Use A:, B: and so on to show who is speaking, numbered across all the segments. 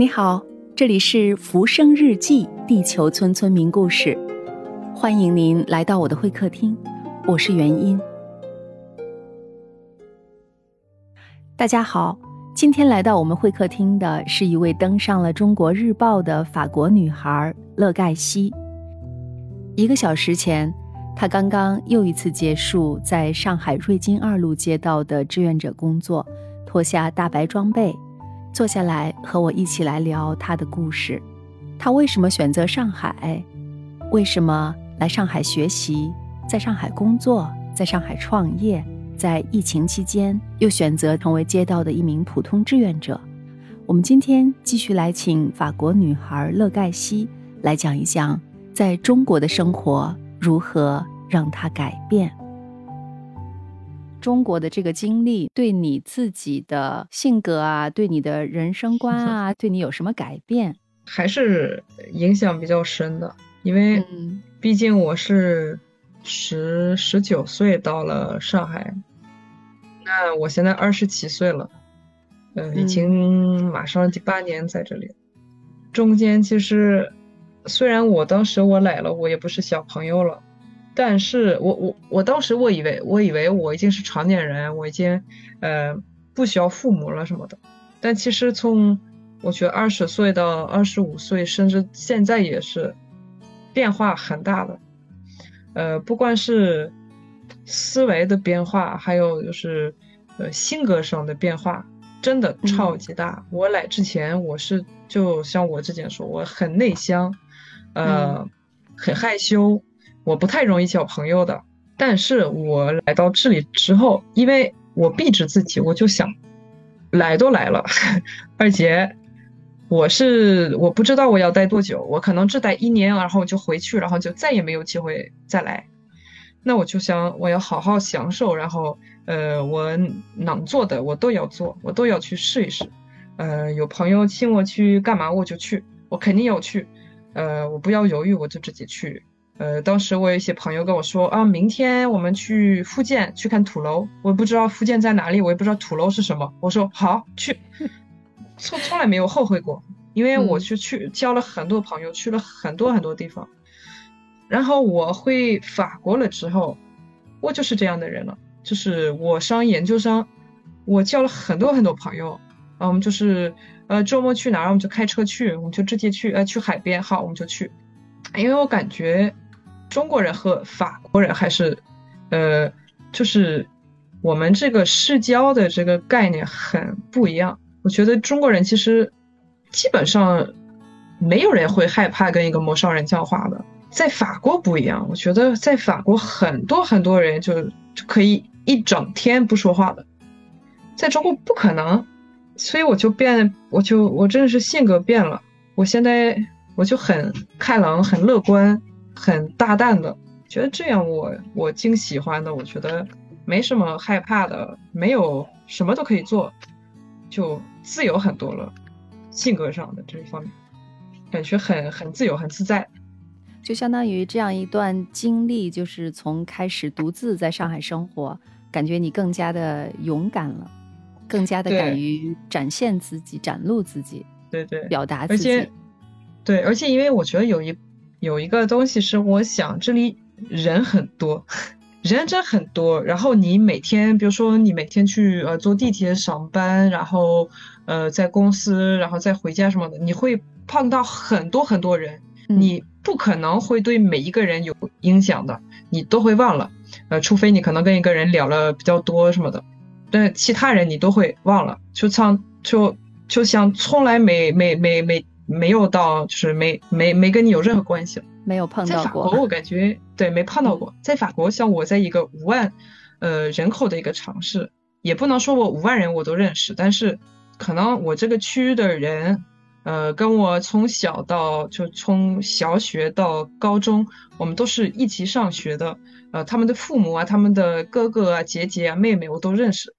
A: 你好，这里是《浮生日记》地球村村民故事，欢迎您来到我的会客厅，我是元音。大家好，今天来到我们会客厅的是一位登上了《中国日报》的法国女孩乐盖西。一个小时前，她刚刚又一次结束在上海瑞金二路街道的志愿者工作，脱下大白装备。坐下来和我一起来聊他的故事。他为什么选择上海？为什么来上海学习？在上海工作？在上海创业？在疫情期间又选择成为街道的一名普通志愿者？我们今天继续来请法国女孩乐盖西来讲一讲，在中国的生活如何让她改变。中国的这个经历对你自己的性格啊，对你的人生观啊，对你有什么改变？
B: 还是影响比较深的，因为毕竟我是十十九岁到了上海，那我现在二十七岁了，呃，已经马上第八年在这里。中间其实虽然我当时我来了，我也不是小朋友了。但是我我我当时我以为我以为我已经是成年人，我已经呃不需要父母了什么的。但其实从我觉得二十岁到二十五岁，甚至现在也是变化很大的。呃，不管是思维的变化，还有就是呃性格上的变化，真的超级大。我来之前，我是就像我之前说，我很内向，呃，很害羞。我不太容易交朋友的，但是我来到这里之后，因为我逼着自己，我就想，来都来了，二姐我是我不知道我要待多久，我可能只待一年，然后就回去，然后就再也没有机会再来。那我就想，我要好好享受，然后呃，我能做的我都要做，我都要去试一试。呃，有朋友请我去干嘛，我就去，我肯定要去。呃，我不要犹豫，我就直接去。呃，当时我有一些朋友跟我说啊，明天我们去福建去看土楼，我不知道福建在哪里，我也不知道土楼是什么。我说好去，从从来没有后悔过，因为我去去交了很多朋友，去了很多很多地方。然后我回法国了之后，我就是这样的人了，就是我上研究生，我交了很多很多朋友，啊，我们就是呃周末去哪儿，我们就开车去，我们就直接去，呃去海边，好，我们就去，因为我感觉。中国人和法国人还是，呃，就是我们这个社交的这个概念很不一样。我觉得中国人其实基本上没有人会害怕跟一个陌生人讲话的，在法国不一样。我觉得在法国很多很多人就就可以一整天不说话的，在中国不可能。所以我就变，我就我真的是性格变了。我现在我就很开朗，很乐观。很大胆的，觉得这样我我挺喜欢的。我觉得没什么害怕的，没有什么都可以做，就自由很多了。性格上的这一方面，感觉很很自由，很自在。
A: 就相当于这样一段经历，就是从开始独自在上海生活，感觉你更加的勇敢了，更加的敢于展现自己、展露自己，
B: 对对，
A: 表达自己。
B: 对，而且因为我觉得有一。有一个东西是，我想这里人很多，人真很多。然后你每天，比如说你每天去呃坐地铁上班，然后呃在公司，然后再回家什么的，你会碰到很多很多人，你不可能会对每一个人有影响的，你都会忘了。呃，除非你可能跟一个人聊了比较多什么的，但其他人你都会忘了，就像就就像从来没没没没。没有到，就是没没没跟你有任何关系了，
A: 没有碰到
B: 过。在法国，我感觉对没碰到过。在法国，像我在一个五万，呃人口的一个城市，也不能说我五万人我都认识，但是可能我这个区域的人，呃，跟我从小到就从小学到高中，我们都是一起上学的，呃，他们的父母啊，他们的哥哥啊、姐姐啊、妹妹我都认识，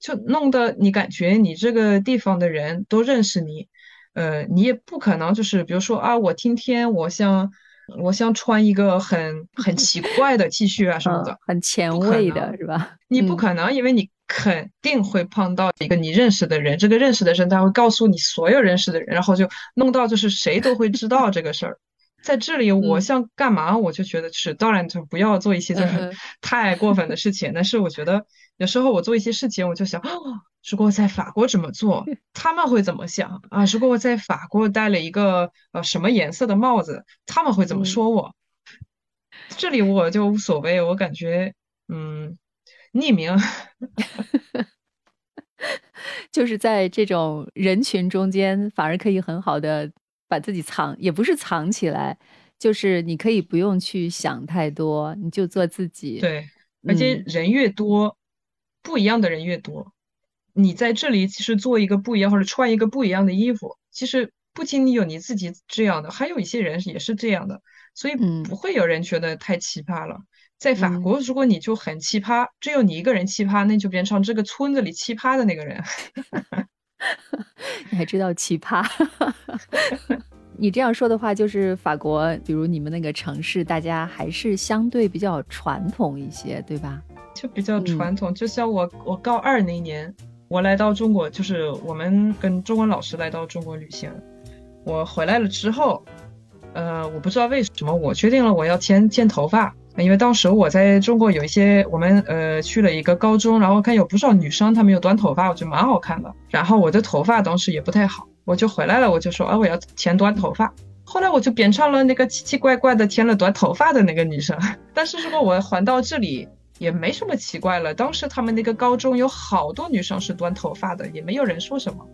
B: 就弄得你感觉你这个地方的人都认识你。呃，你也不可能就是，比如说啊，我今天我想，我想穿一个很很奇怪的 T 恤啊什么的，
A: 很前卫的是吧？
B: 你不可能，因为你肯定会碰到一个你认识的人，这个认识的人他会告诉你所有认识的人，然后就弄到就是谁都会知道这个事儿。在这里，我想干嘛，我就觉得是，当然就不要做一些就是太过分的事情。但是我觉得有时候我做一些事情，我就想，如果在法国怎么做，他们会怎么想啊？如果我在法国戴了一个呃什么颜色的帽子，他们会怎么说我？这里我就无所谓，我感觉嗯，匿名，
A: 就是在这种人群中间，反而可以很好的。把自己藏也不是藏起来，就是你可以不用去想太多，你就做自己。
B: 对，而且人越多，不一样的人越多，你在这里其实做一个不一样或者穿一个不一样的衣服，其实不仅你有你自己这样的，还有一些人也是这样的，所以不会有人觉得太奇葩了。在法国，如果你就很奇葩，只有你一个人奇葩，那就变成这个村子里奇葩的那个人。
A: 你还知道奇葩？你这样说的话，就是法国，比如你们那个城市，大家还是相对比较传统一些，对吧？
B: 就比较传统。就像我，我高二那年，我来到中国，就是我们跟中文老师来到中国旅行。我回来了之后，呃，我不知道为什么，我决定了我要先剪头发。因为当时我在中国有一些，我们呃去了一个高中，然后看有不少女生，她们有短头发，我觉得蛮好看的。然后我的头发当时也不太好，我就回来了，我就说啊我要剪短头发。后来我就变成了那个奇奇怪怪的剪了短头发的那个女生。但是如果我还到这里，也没什么奇怪了。当时他们那个高中有好多女生是短头发的，也没有人说什么。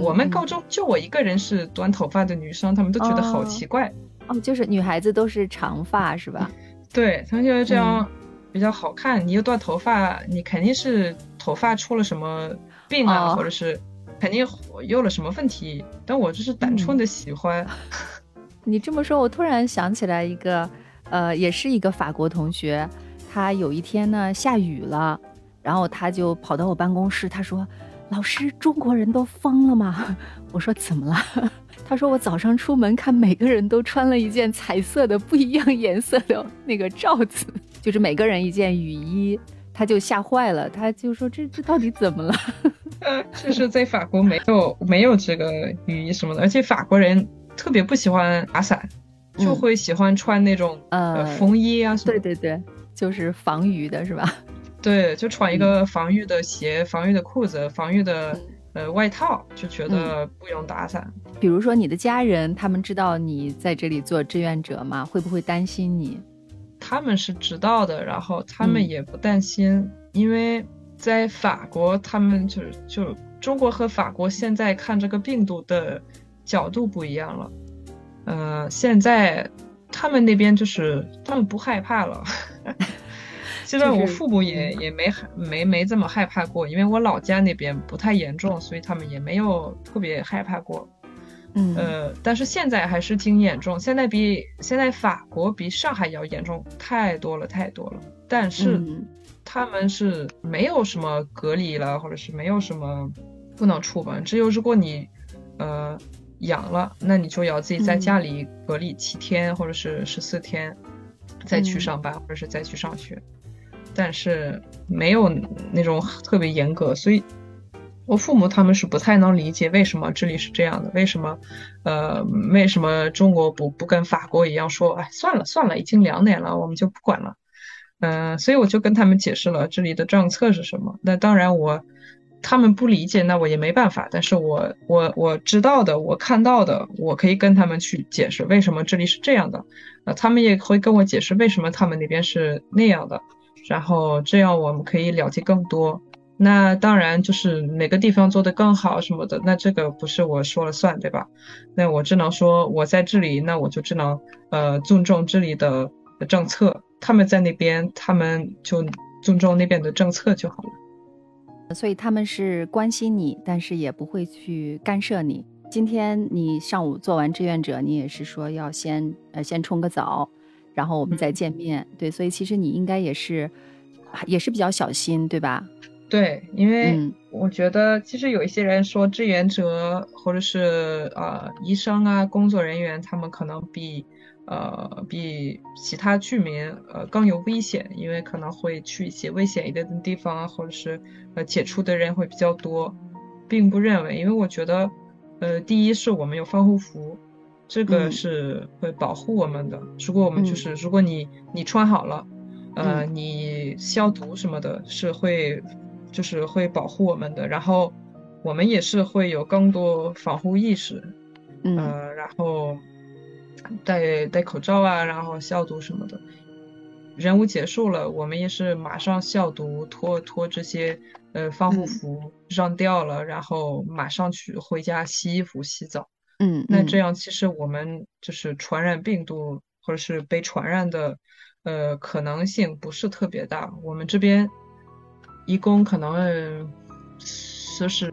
B: 我们高中就我一个人是短头发的女生，他们都觉得好奇怪。
A: 哦，就是女孩子都是长发是吧？
B: 对，他们觉得这样比较好看。你又断头发，你肯定是头发出了什么病啊，或者是肯定有了什么问题。但我就是单纯的喜欢。
A: 你这么说，我突然想起来一个，呃，也是一个法国同学，他有一天呢下雨了，然后他就跑到我办公室，他说：“老师，中国人都疯了吗？” 我说：“怎么了？” 他说：“我早上出门看，每个人都穿了一件彩色的、不一样颜色的那个罩子，就是每个人一件雨衣。”他就吓坏了，他就说：“这这到底怎么了？”
B: 就是在法国没有没有这个雨衣什么的，而且法国人特别不喜欢打伞，就会喜欢穿那种呃风衣啊。
A: 对对对，就是防雨的是吧？
B: 对，就穿一个防御的鞋、防御的裤子、防御的。呃，外套就觉得不用打伞。
A: 比如说，你的家人他们知道你在这里做志愿者吗？会不会担心你？
B: 他们是知道的，然后他们也不担心，因为在法国，他们就是就中国和法国现在看这个病毒的角度不一样了。呃，现在他们那边就是他们不害怕了。其实我父母也也没害没没这么害怕过，因为我老家那边不太严重，所以他们也没有特别害怕过。
A: 嗯
B: 呃，但是现在还是挺严重，现在比现在法国比上海要严重太多了太多了。但是他们是没有什么隔离了，或者是没有什么不能出门，只有如果你呃阳了，那你就要自己在家里隔离七天或者是十四天，再去上班或者是再去上学。但是没有那种特别严格，所以我父母他们是不太能理解为什么这里是这样的，为什么，呃，为什么中国不不跟法国一样说，哎，算了算了，已经两点了，我们就不管了，嗯，所以我就跟他们解释了这里的政策是什么。那当然我他们不理解，那我也没办法。但是我我我知道的，我看到的，我可以跟他们去解释为什么这里是这样的，呃，他们也会跟我解释为什么他们那边是那样的。然后这样我们可以了解更多。那当然就是哪个地方做的更好什么的，那这个不是我说了算，对吧？那我只能说我在这里，那我就只能呃尊重这里的政策。他们在那边，他们就尊重那边的政策就好了。
A: 所以他们是关心你，但是也不会去干涉你。今天你上午做完志愿者，你也是说要先呃先冲个澡。然后我们再见面，对，所以其实你应该也是，也是比较小心，对吧？
B: 对，因为我觉得其实有一些人说志愿者或者是呃医生啊工作人员，他们可能比呃，比其他居民呃更有危险，因为可能会去一些危险一点的地方啊，或者是呃解除的人会比较多，并不认为，因为我觉得，呃，第一是我们有防护服，这个是会保护我们的。如果我们就是如果你你穿好了，呃，你消毒什么的，是会就是会保护我们的。然后我们也是会有更多防护意识，呃，然后。戴戴口罩啊，然后消毒什么的。任务结束了，我们也是马上消毒，脱脱这些呃防护服，上掉了，然后马上去回家洗衣服、洗澡。
A: 嗯，
B: 那这样其实我们就是传染病毒或者是被传染的呃可能性不是特别大。我们这边一共可能四十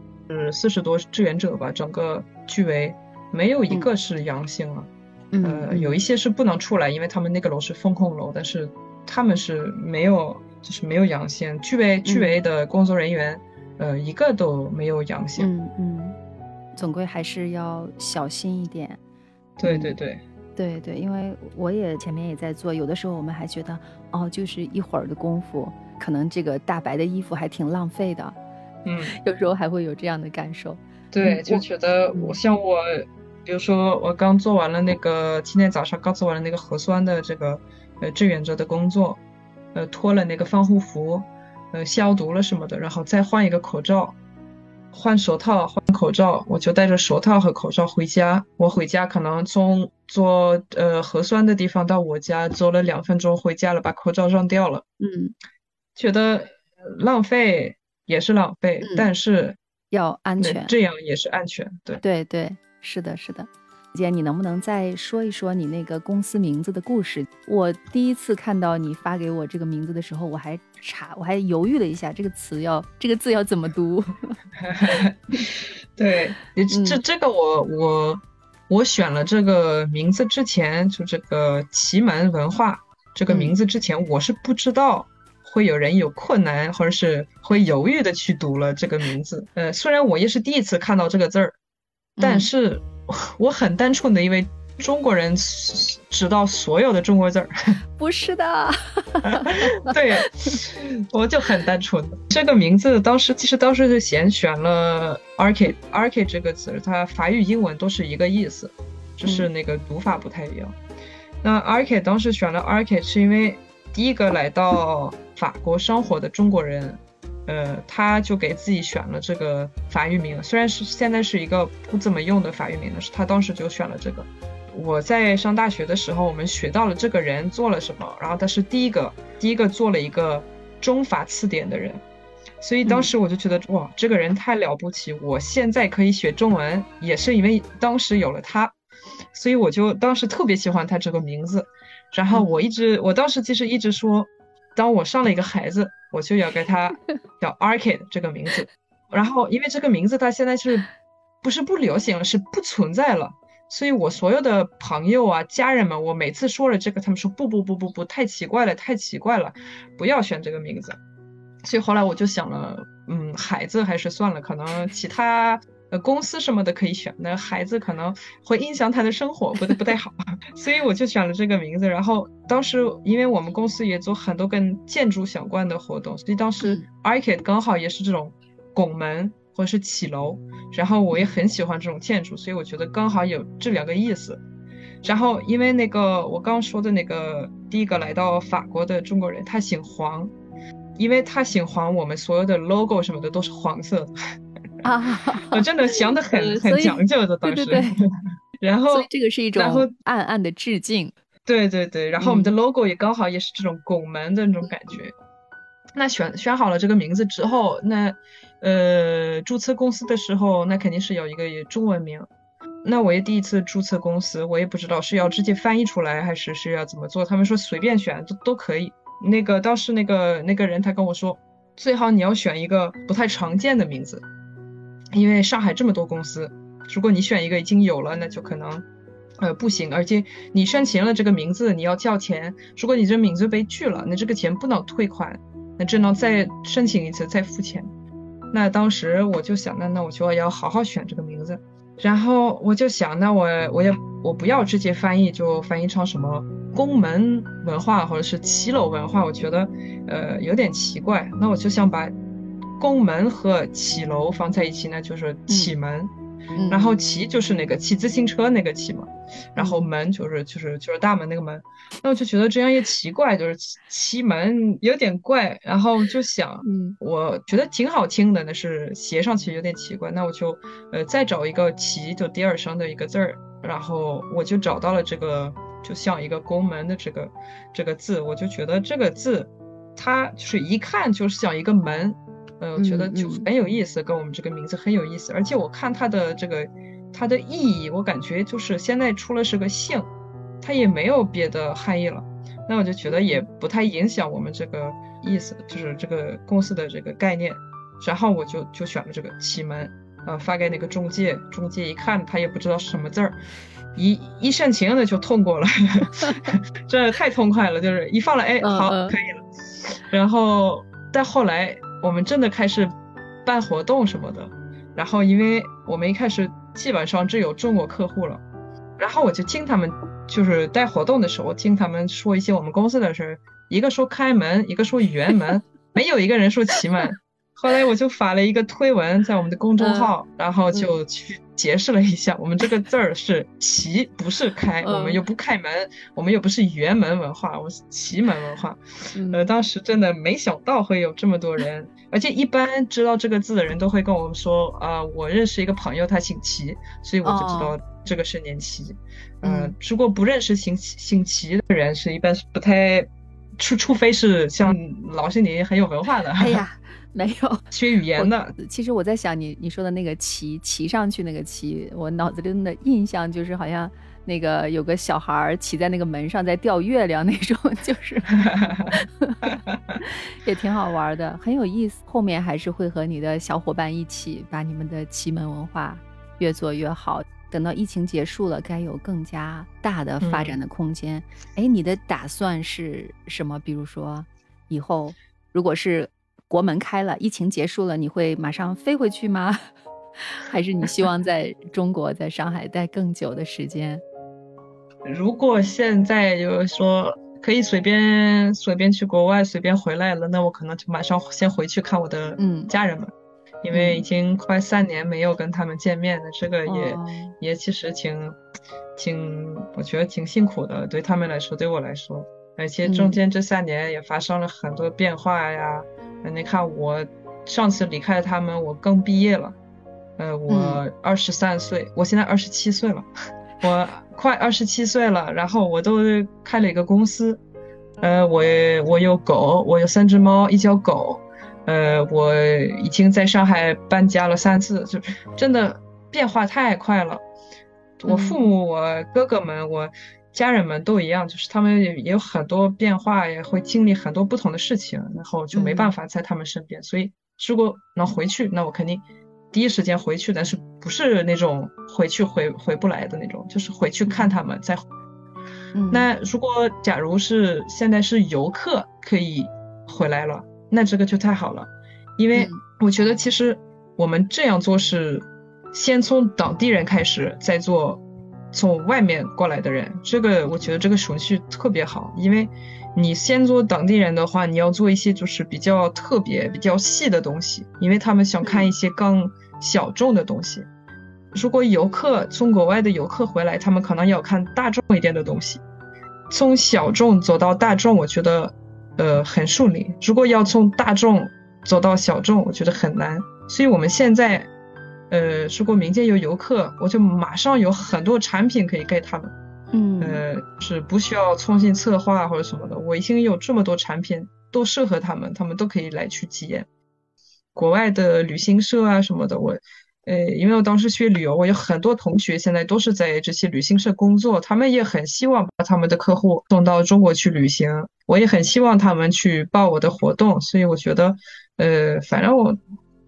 B: 四十多志愿者吧，整个区为没有一个是阳性了。呃，有一些是不能出来，因为他们那个楼是风控楼，但是他们是没有，就是没有阳性。居委居委的工作人员，呃，一个都没有阳性。
A: 嗯嗯，总归还是要小心一点。
B: 对对对，
A: 对对，因为我也前面也在做，有的时候我们还觉得，哦，就是一会儿的功夫，可能这个大白的衣服还挺浪费的。
B: 嗯，
A: 有时候还会有这样的感受。
B: 对，就觉得我像我。比如说，我刚做完了那个，今天早上刚做完了那个核酸的这个，呃，志愿者的工作，呃，脱了那个防护服，呃，消毒了什么的，然后再换一个口罩，换手套，换口罩，我就戴着手套和口罩回家。我回家可能从做呃核酸的地方到我家走了两分钟，回家了，把口罩扔掉了。
A: 嗯，
B: 觉得浪费也是浪费，但是
A: 要安全，
B: 这样也是安全。对
A: 对对。是的，是的，姐，你能不能再说一说你那个公司名字的故事？我第一次看到你发给我这个名字的时候，我还查，我还犹豫了一下，这个词要这个字要怎么读？
B: 对，这这个我我我选了这个名字之前，就这个奇门文化这个名字之前，我是不知道会有人有困难或者是会犹豫的去读了这个名字。呃，虽然我也是第一次看到这个字儿。但是，我很单纯的，因为中国人知道所有的中国字儿。
A: 不是的，
B: 对，我就很单纯。这个名字当时其实当时是先选了 arcade，arcade 这个词，它法语、英文都是一个意思，只是那个读法不太一样。那 arcade 当时选了 arcade 是因为第一个来到法国生活的中国人。呃，他就给自己选了这个法语名，虽然是现在是一个不怎么用的法语名，但是他当时就选了这个。我在上大学的时候，我们学到了这个人做了什么，然后他是第一个，第一个做了一个中法词典的人，所以当时我就觉得哇，这个人太了不起，我现在可以学中文，也是因为当时有了他，所以我就当时特别喜欢他这个名字，然后我一直，我当时其实一直说。当我上了一个孩子，我就要给他 叫 Arcade 这个名字。然后，因为这个名字它现在是不是不流行了，是不存在了，所以我所有的朋友啊、家人们，我每次说了这个，他们说不不不不不，太奇怪了，太奇怪了，不要选这个名字。所以后来我就想了，嗯，孩子还是算了，可能其他。呃，公司什么的可以选，那孩子可能会影响他的生活，不不太好，所以我就选了这个名字。然后当时因为我们公司也做很多跟建筑相关的活动，所以当时 arcade 刚好也是这种拱门或者是起楼，然后我也很喜欢这种建筑，所以我觉得刚好有这两个意思。然后因为那个我刚说的那个第一个来到法国的中国人，他姓黄，因为他姓黄，我们所有的 logo 什么的都是黄色的。
A: 啊，
B: 我真的想的很很讲究的，当时。
A: 对对对。
B: 然后，
A: 所以这个是一种暗暗的致敬。
B: 对对对，然后我们的 logo 也刚好也是这种拱门的那种感觉。那选选好了这个名字之后，那呃注册公司的时候，那肯定是有一个中文名。那我也第一次注册公司，我也不知道是要直接翻译出来，还是是要怎么做。他们说随便选都都可以。那个当时那个那个人他跟我说，最好你要选一个不太常见的名字。因为上海这么多公司，如果你选一个已经有了，那就可能，呃，不行。而且你申请了这个名字，你要交钱。如果你这名字被拒了，那这个钱不能退款，那只能再申请一次，再付钱。那当时我就想，那那我就要好好选这个名字。然后我就想，那我我也我不要直接翻译，就翻译成什么宫门文化或者是骑楼文化，我觉得呃有点奇怪。那我就想把宫门和骑楼放在一起，那就是骑门。然后骑就是那个骑自行车那个骑嘛，然后门就是就是就是大门那个门，那我就觉得这样也奇怪，就是骑门有点怪，然后就想，嗯，我觉得挺好听的，那是写上去有点奇怪，那我就呃再找一个骑就第二声的一个字儿，然后我就找到了这个就像一个宫门的这个这个字，我就觉得这个字它就是一看就是像一个门。呃，我觉得就很有意思，跟我们这个名字很有意思。而且我看它的这个它的意义，我感觉就是现在出了是个姓，它也没有别的含义了。那我就觉得也不太影响我们这个意思，就是这个公司的这个概念。然后我就就选了这个启门，呃，发给那个中介，中介一看他也不知道是什么字儿，一一煽情的就通过了，这太痛快了，就是一放了，哎，好，可以了。然后再后来。我们真的开始办活动什么的，然后因为我们一开始基本上只有中国客户了，然后我就听他们就是带活动的时候，听他们说一些我们公司的事儿，一个说开门，一个说圆门，没有一个人说奇门。后来我就发了一个推文在我们的公众号，然后就去解释了一下，我们这个字儿是奇，不是开，我们又不开门，我们又不是圆门文化，我是奇门文化。呃，当时真的没想到会有这么多人，而且一般知道这个字的人都会跟我们说啊，我认识一个朋友，他姓齐，所以我就知道这个是年齐。嗯，如果不认识姓姓齐的人，是一般是不太，除除非是像老师你很有文化的。
A: 哎呀。没有
B: 学语言的。
A: 其实我在想，你你说的那个骑骑上去那个骑，我脑子里的印象就是好像那个有个小孩骑在那个门上在钓月亮那种，就是 也挺好玩的，很有意思。后面还是会和你的小伙伴一起把你们的奇门文化越做越好。等到疫情结束了，该有更加大的发展的空间。哎，你的打算是什么？比如说以后如果是。国门开了，疫情结束了，你会马上飞回去吗？还是你希望在中国，在上海待更久的时间？
B: 如果现在就是说可以随便随便去国外，随便回来了，那我可能就马上先回去看我的嗯家人们，因为已经快三年没有跟他们见面了，这个也也其实挺挺，我觉得挺辛苦的，对他们来说，对我来说，而且中间这三年也发生了很多变化呀。你看，我上次离开了他们，我刚毕业了，呃，我二十三岁，我现在二十七岁了，我快二十七岁了，然后我都开了一个公司，呃，我我有狗，我有三只猫，一条狗，呃，我已经在上海搬家了三次，就真的变化太快了。我父母，我哥哥们，我。家人们都一样，就是他们也也有很多变化，也会经历很多不同的事情，然后就没办法在他们身边。所以如果能回去，那我肯定第一时间回去，但是不是那种回去回回不来的那种，就是回去看他们再。那如果假如是现在是游客可以回来了，那这个就太好了，因为我觉得其实我们这样做是先从当地人开始，再做。从外面过来的人，这个我觉得这个顺序特别好，因为你先做当地人的话，你要做一些就是比较特别、比较细的东西，因为他们想看一些更小众的东西。如果游客从国外的游客回来，他们可能要看大众一点的东西。从小众走到大众，我觉得呃很顺利。如果要从大众走到小众，我觉得很难。所以我们现在。呃，如果民间有游客，我就马上有很多产品可以给他们。嗯，呃，是不需要重新策划或者什么的，我已经有这么多产品都适合他们，他们都可以来去体验。国外的旅行社啊什么的，我，呃，因为我当时去旅游，我有很多同学现在都是在这些旅行社工作，他们也很希望把他们的客户送到中国去旅行，我也很希望他们去报我的活动，所以我觉得，呃，反正我。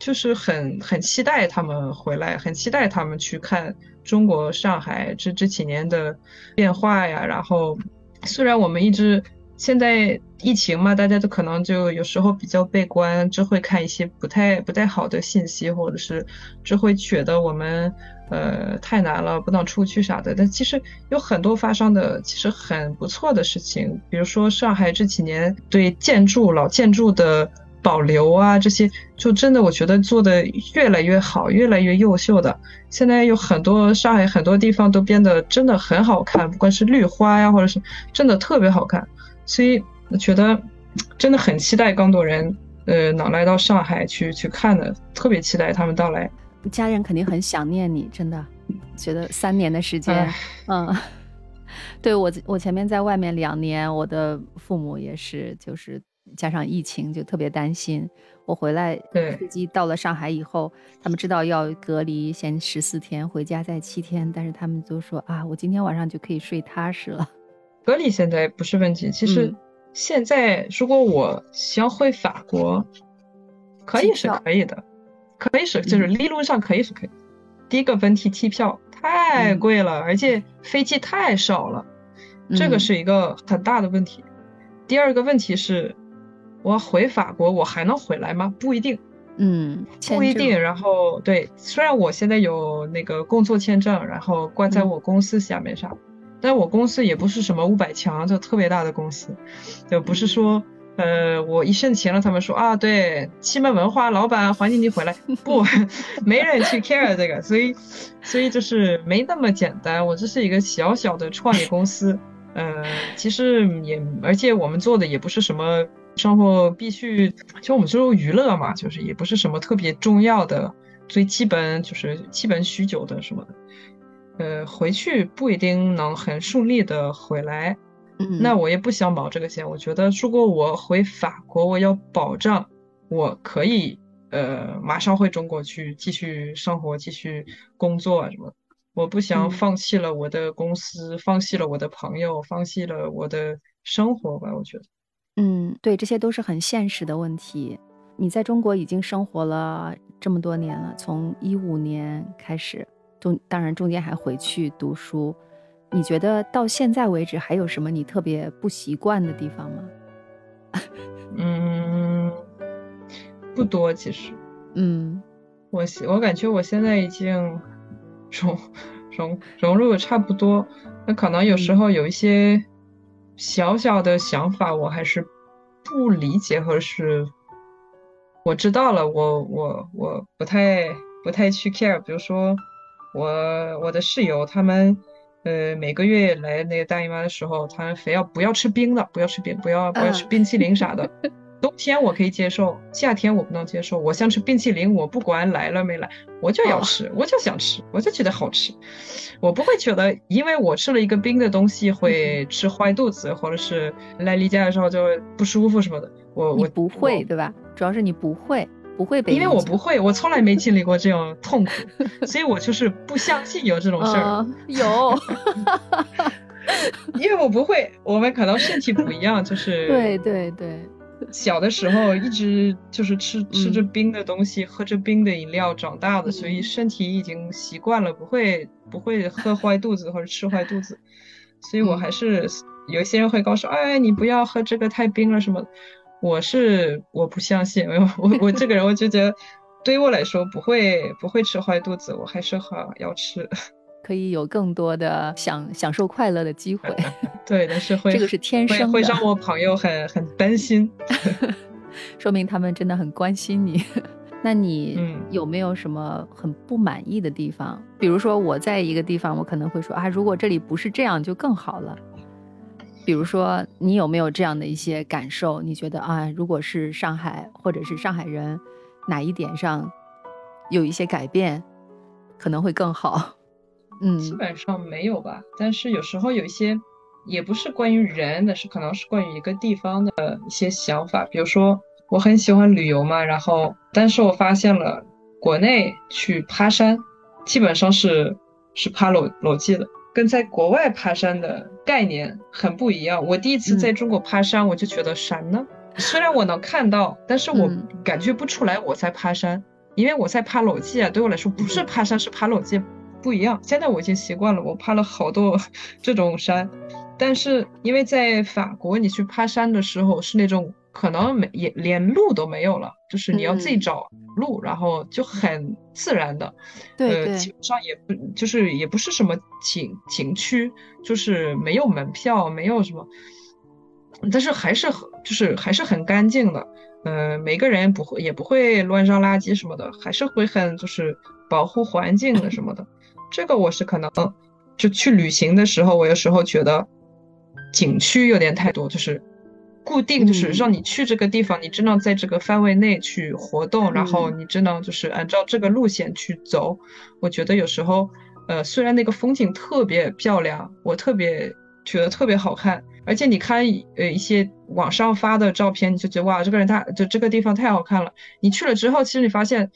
B: 就是很很期待他们回来，很期待他们去看中国上海这这几年的变化呀。然后，虽然我们一直现在疫情嘛，大家都可能就有时候比较悲观，只会看一些不太不太好的信息，或者是只会觉得我们呃，太难了，不能出去啥的。但其实有很多发生的其实很不错的事情，比如说上海这几年对建筑老建筑的保留啊，这些就真的我觉得做的越来越好，越来越优秀的。现在有很多上海很多地方都变得真的很好看，不管是绿花呀，或者是真的特别好看。所以我觉得真的很期待更多人呃能来到上海去去看的，特别期待他们到来。
A: 家人肯定很想念你，真的，觉得三年的时间，嗯，对我我前面在外面两年，我的父母也是，就是加上疫情就特别担心。我回来飞机到了上海以后，他们知道要隔离，先十四天，回家再七天，但是他们都说啊，我今天晚上就可以睡踏实了。
B: 隔离现在不是问题，其实现在如果我想回法国，可以是可以的。可以是，就是理论上可以是可以。第一个问题，机票太贵了，而且飞机太少了，这个是一个很大的问题。第二个问题是，我回法国，我还能回来吗？不一定。
A: 嗯，
B: 不一定。然后，对，虽然我现在有那个工作签证，然后挂在我公司下面上，但我公司也不是什么五百强，就特别大的公司，就不是说。呃，我一申请了，他们说啊，对，西门文化老板欢迎你回来。不，没人去 care 这个，所以，所以就是没那么简单。我这是一个小小的创业公司，呃，其实也，而且我们做的也不是什么生活必须，就我们就是娱乐嘛，就是也不是什么特别重要的，最基本就是基本需求的什么的。呃，回去不一定能很顺利的回来。那我也不想冒这个险。我觉得如果我回法国，我要保障我可以呃马上回中国去继续生活、继续工作啊什么。我不想放弃了我的公司，放弃了我的朋友，放弃了我的生活吧。我觉得，
A: 嗯，对，这些都是很现实的问题。你在中国已经生活了这么多年了，从一五年开始，中当然中间还回去读书。你觉得到现在为止还有什么你特别不习惯的地方吗？
B: 嗯，不多，其实。
A: 嗯，
B: 我我感觉我现在已经融融融入的差不多。那可能有时候有一些小小的想法，我还是不理解，或者是我知道了，我我我不太不太去 care。比如说，我我的室友他们。呃，每个月来那个大姨妈的时候，她非要不要吃冰的，不要吃冰，不要不要吃冰淇淋啥的。冬天我可以接受，夏天我不能接受。我想吃冰淇淋，我不管来了没来，我就要吃，我就想吃，我就觉得好吃。我不会觉得，因为我吃了一个冰的东西会吃坏肚子，或者是来例假的时候就不舒服什么的。我我
A: 不会，对吧？主要是你不会。不会被，
B: 因为我不会，我从来没经历过这种痛苦，所以我就是不相信有这种事儿。
A: 有，
B: 因为我不会，我们可能身体不一样，就是
A: 对对对，
B: 小的时候一直就是吃吃着冰的东西，喝着冰的饮料长大的，所以身体已经习惯了，不会不会喝坏肚子或者吃坏肚子，所以我还是有一些人会告诉，哎，你不要喝这个太冰了什么。我是我不相信，我我我这个人我就觉得，对于我来说不会不会吃坏肚子，我还是好要吃，
A: 可以有更多的享享受快乐的机会。
B: 对，但是会
A: 这个是天生的，
B: 会让我朋友很很担心，
A: 说明他们真的很关心你。那你有没有什么很不满意的地方？比如说我在一个地方，我可能会说啊，如果这里不是这样就更好了。比如说，你有没有这样的一些感受？你觉得啊，如果是上海或者是上海人，哪一点上有一些改变，可能会更好？嗯，
B: 基本上没有吧。但是有时候有一些，也不是关于人的是，可能是关于一个地方的一些想法。比如说，我很喜欢旅游嘛，然后，但是我发现了国内去爬山，基本上是是爬楼楼梯的。跟在国外爬山的概念很不一样。我第一次在中国爬山，我就觉得山呢，虽然我能看到，但是我感觉不出来我在爬山，因为我在爬楼梯啊，对我来说不是爬山，是爬楼记，不一样。现在我已经习惯了，我爬了好多 这种山，但是因为在法国，你去爬山的时候是那种可能没也连路都没有了，就是你要自己找路，然后就很自然的，
A: 对，
B: 基本上也不就是也不是什么景景区，就是没有门票，没有什么，但是还是很就是还是很干净的，呃，每个人不会也不会乱扔垃圾什么的，还是会很就是保护环境的什么的，这个我是可能就去旅行的时候，我有时候觉得景区有点太多，就是。固定就是让你去这个地方，你只能在这个范围内去活动，然后你只能就是按照这个路线去走。我觉得有时候，呃，虽然那个风景特别漂亮，我特别觉得特别好看，而且你看呃一些网上发的照片，你就觉得哇，这个人他就这个地方太好看了。你去了之后，其实你发现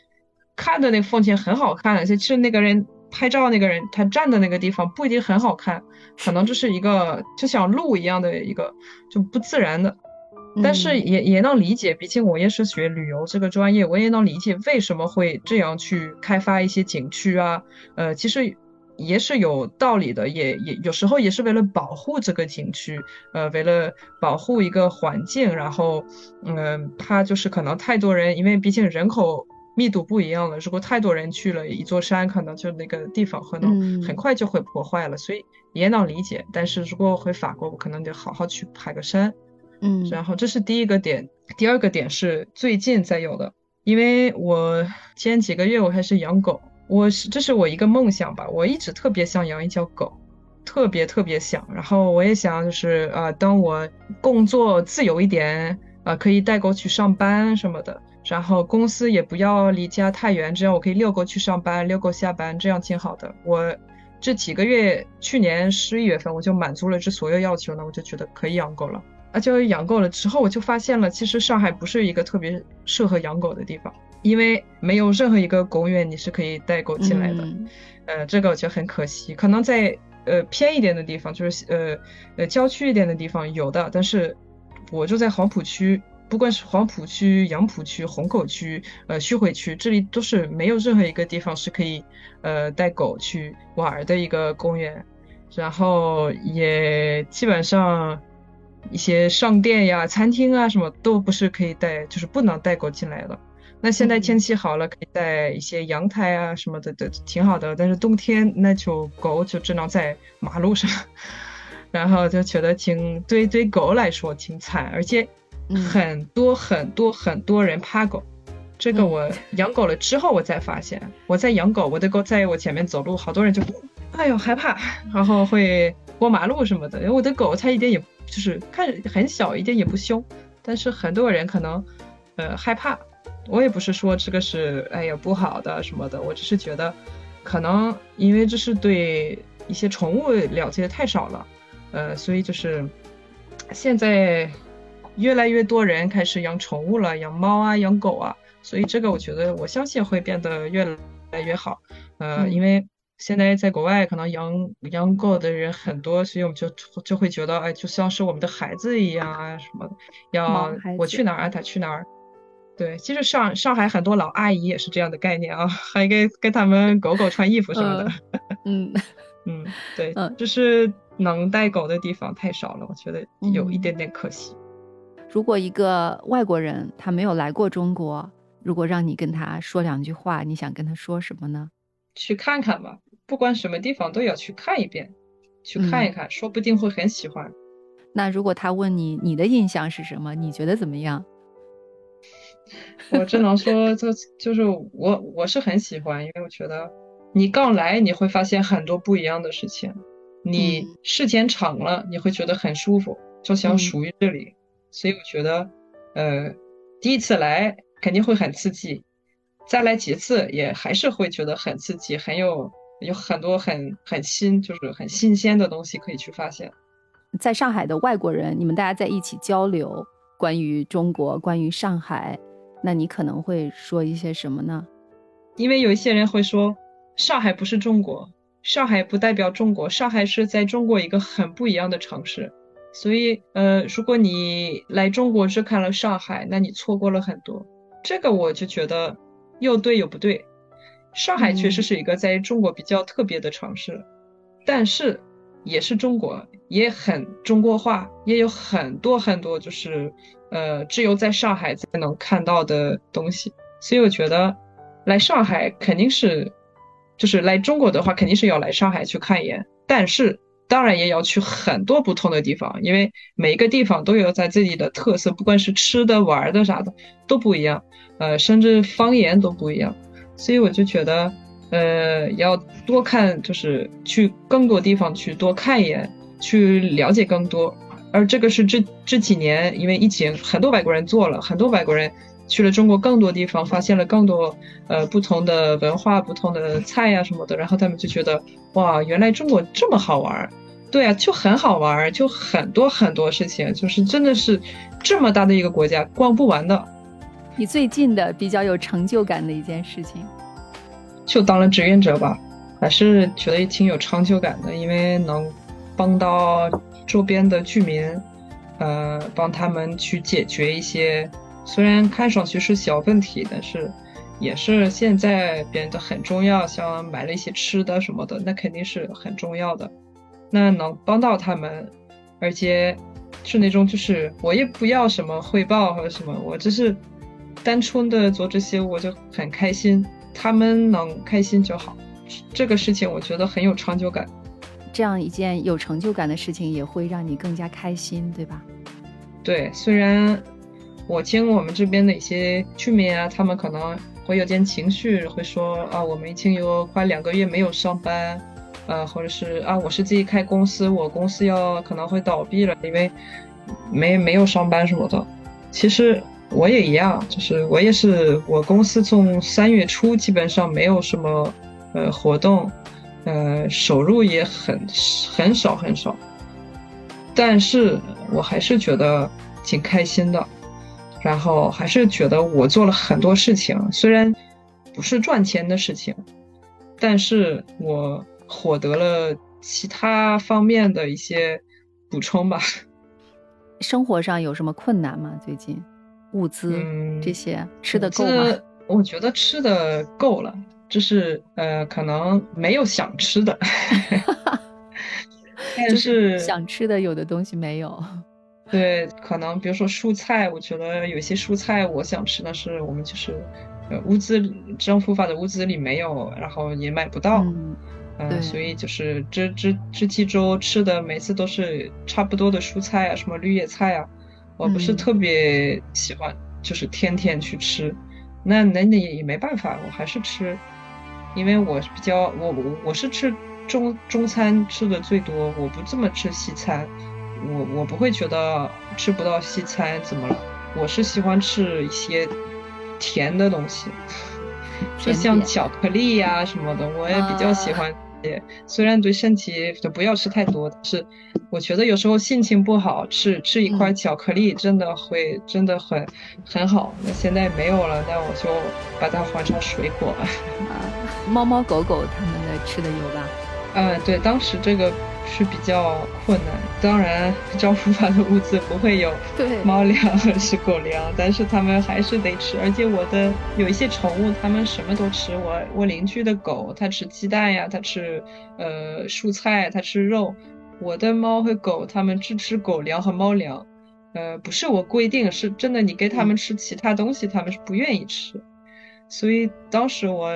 B: 看的那个风景很好看，而且其实那个人拍照那个人他站的那个地方不一定很好看。可能这是一个就像路一样的一个就不自然的，但是也也能理解，毕竟我也是学旅游这个专业，我也能理解为什么会这样去开发一些景区啊，呃，其实也是有道理的，也也有时候也是为了保护这个景区，呃，为了保护一个环境，然后嗯，怕就是可能太多人，因为毕竟人口。密度不一样了，如果太多人去了一座山，可能就那个地方可能很快就会破坏了，所以也能理解。但是如果回法国，我可能得好好去爬个山。
A: 嗯，
B: 然后这是第一个点，第二个点是最近才有的，因为我前几个月我开始养狗，我是这是我一个梦想吧，我一直特别想养一条狗，特别特别想。然后我也想就是呃，当我工作自由一点，呃，可以带狗去上班什么的。然后公司也不要离家太远，这样我可以遛狗去上班，遛狗下班，这样挺好的。我这几个月，去年十一月份我就满足了这所有要求呢，我就觉得可以养狗了。而且养狗了之后，我就发现了，其实上海不是一个特别适合养狗的地方，因为没有任何一个公园你是可以带狗进来的。呃，这个我觉得很可惜。可能在呃偏一点的地方，就是呃呃郊区一点的地方有的，但是我就在黄浦区。不管是黄浦区、杨浦区、虹口区、呃徐汇区，这里都是没有任何一个地方是可以，呃带狗去玩的一个公园，然后也基本上一些商店呀、餐厅啊什么都不是可以带，就是不能带狗进来的。那现在天气好了，可以带一些阳台啊什么的，的挺好的。但是冬天那就狗就只能在马路上，然后就觉得挺对对狗来说挺惨，而且。很多很多很多人怕狗，这个我养狗了之后我才发现，我在养狗，我的狗在我前面走路，好多人就，哎呦害怕，然后会过马路什么的。因为我的狗它一点也就是看着很小，一点也不凶，但是很多人可能呃害怕。我也不是说这个是哎呀不好的什么的，我只是觉得可能因为这是对一些宠物了解的太少了，呃，所以就是现在。越来越多人开始养宠物了，养猫啊，养狗啊，所以这个我觉得，我相信会变得越来越好。呃，因为现在在国外可能养养狗的人很多，所以我们就就会觉得，哎，就像是我们的孩子一样啊，什么的，要我去哪儿他去哪儿。对，其实上上海很多老阿姨也是这样的概念啊，还给给他们狗狗穿衣服什么的。
A: 嗯
B: 嗯，对，就是能带狗的地方太少了，我觉得有一点点可惜。
A: 如果一个外国人他没有来过中国，如果让你跟他说两句话，你想跟他说什么呢？
B: 去看看吧，不管什么地方都要去看一遍，去看一看，说不定会很喜欢。
A: 那如果他问你你的印象是什么，你觉得怎么样？
B: 我只能说，就就是我我是很喜欢，因为我觉得你刚来你会发现很多不一样的事情，你时间长了你会觉得很舒服，就想属于这里。所以我觉得，呃，第一次来肯定会很刺激，再来几次也还是会觉得很刺激，很有有很多很很新，就是很新鲜的东西可以去发现。
A: 在上海的外国人，你们大家在一起交流关于中国，关于上海，那你可能会说一些什么呢？
B: 因为有一些人会说，上海不是中国，上海不代表中国，上海是在中国一个很不一样的城市。所以，呃，如果你来中国只看了上海，那你错过了很多。这个我就觉得又对又不对。上海确实是一个在中国比较特别的城市，但是也是中国，也很中国化，也有很多很多就是呃，只有在上海才能看到的东西。所以我觉得来上海肯定是，就是来中国的话，肯定是要来上海去看一眼。但是当然也要去很多不同的地方，因为每一个地方都有在自己的特色，不管是吃的、玩的啥的都不一样，呃，甚至方言都不一样。所以我就觉得。呃，要多看，就是去更多地方去多看一眼，去了解更多。而这个是这这几年，因为疫情，很多外国人做了，很多外国人去了中国更多地方，发现了更多呃不同的文化、不同的菜呀什么的，然后他们就觉得哇，原来中国这么好玩。对啊，就很好玩，就很多很多事情，就是真的是这么大的一个国家，逛不完的。
A: 你最近的比较有成就感的一件事情？
B: 就当了志愿者吧，还是觉得也挺有成就感的，因为能帮到周边的居民，呃，帮他们去解决一些虽然看上去是小问题，但是也是现在变得很重要，像买了一些吃的什么的，那肯定是很重要的。那能帮到他们，而且是那种就是我也不要什么汇报或者什么，我只是单纯的做这些，我就很开心。他们能开心就好，这个事情我觉得很有成就感。
A: 这样一件有成就感的事情也会让你更加开心，对吧？
B: 对，虽然我听我们这边的一些居民啊，他们可能会有点情绪，会说啊，我们已经有快两个月没有上班，呃，或者是啊，我是自己开公司，我公司要可能会倒闭了，因为没没有上班什么的。其实。我也一样，就是我也是，我公司从三月初基本上没有什么呃活动，呃收入也很很少很少，但是我还是觉得挺开心的，然后还是觉得我做了很多事情，虽然不是赚钱的事情，但是我获得了其他方面的一些补充吧。
A: 生活上有什么困难吗？最近？物资这些吃的够吗？
B: 我觉得吃的够了，就是呃，可能没有想吃的 但
A: 是想吃的有的东西没有。
B: 对，可能比如说蔬菜，我觉得有些蔬菜我想吃，但是我们就是呃物资政府发的物资里没有，然后也买不到，嗯，所以就是这这这几周吃的每次都是差不多的蔬菜啊，什么绿叶菜啊。我不是特别喜欢，就是天天去吃，那那那也也没办法，我还是吃，因为我比较我我我是吃中中餐吃的最多，我不这么吃西餐，我我不会觉得吃不到西餐怎么了，我是喜欢吃一些甜的东西，就像巧克力呀什么的，我也比较喜欢。虽然对身体就不要吃太多，但是我觉得有时候心情不好，吃吃一块巧克力真的会真的很很好。那现在没有了，那我就把它换成水果。
A: 啊，猫猫狗狗它们的吃的有吧？
B: 嗯，对，当时这个。是比较困难，当然政府发的物资不会有猫粮或者是狗粮，但是它们还是得吃。而且我的有一些宠物，它们什么都吃。我我邻居的狗，它吃鸡蛋呀，它吃呃蔬菜，它吃肉。我的猫和狗，它们只吃狗粮和猫粮。呃，不是我规定，是真的，你给它们吃其他东西，它们是不愿意吃。所以当时我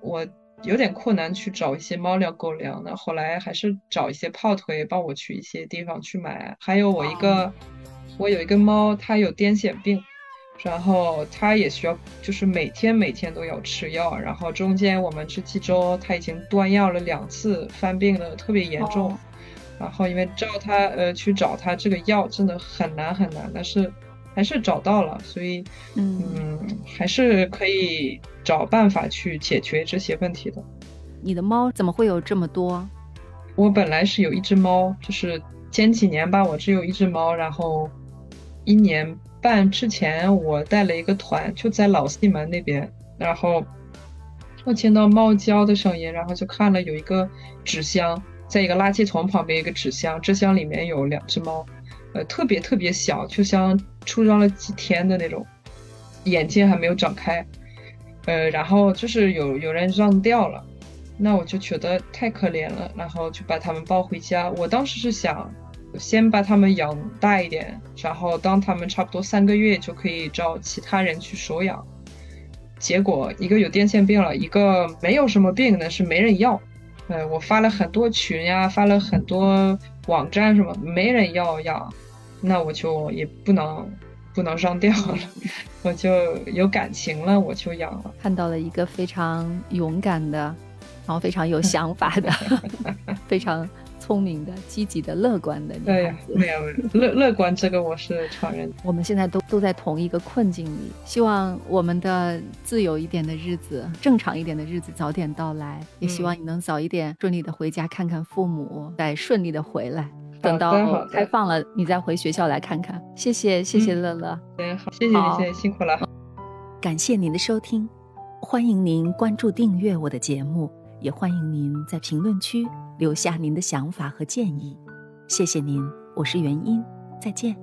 B: 我。有点困难去找一些猫粮、狗粮的，后来还是找一些炮腿帮我去一些地方去买。还有我一个，我有一个猫，它有癫痫病，然后它也需要，就是每天每天都要吃药。然后中间我们这几周它已经断药了两次，犯病的特别严重。然后因为照它呃去找它这个药真的很难很难，但是。还是找到了，所以嗯，还是可以找办法去解决这些问题的。
A: 你的猫怎么会有这么多？
B: 我本来是有一只猫，就是前几年吧，我只有一只猫，然后一年半之前我带了一个团，就在老西门那边，然后我听到猫叫的声音，然后就看了有一个纸箱，在一个垃圾桶旁边一个纸箱，纸箱里面有两只猫。呃，特别特别小，就像出生了几天的那种，眼睛还没有长开，呃，然后就是有有人扔掉了，那我就觉得太可怜了，然后就把他们抱回家。我当时是想，先把他们养大一点，然后当他们差不多三个月，就可以找其他人去收养。结果一个有癫痫病了，一个没有什么病，但是没人要。呃，我发了很多群呀，发了很多网站什么，没人要养，那我就也不能不能上吊了，我就有感情了，我就养了。
A: 看到了一个非常勇敢的，然后非常有想法的，非常。聪明的、积极的、乐观的女孩子，
B: 没有乐乐观这个我是承认。
A: 我们现在都都在同一个困境里，希望我们的自由一点的日子、正常一点的日子早点到来，也希望你能早一点顺利的回家看看父母，再顺利的回来。等到开放了，你再回学校来看看。谢谢，谢谢乐乐。
B: 嗯，好，谢谢你，谢谢辛苦了。
A: 感谢您的收听，欢迎您关注订阅我的节目。也欢迎您在评论区留下您的想法和建议，谢谢您，我是元音，再见。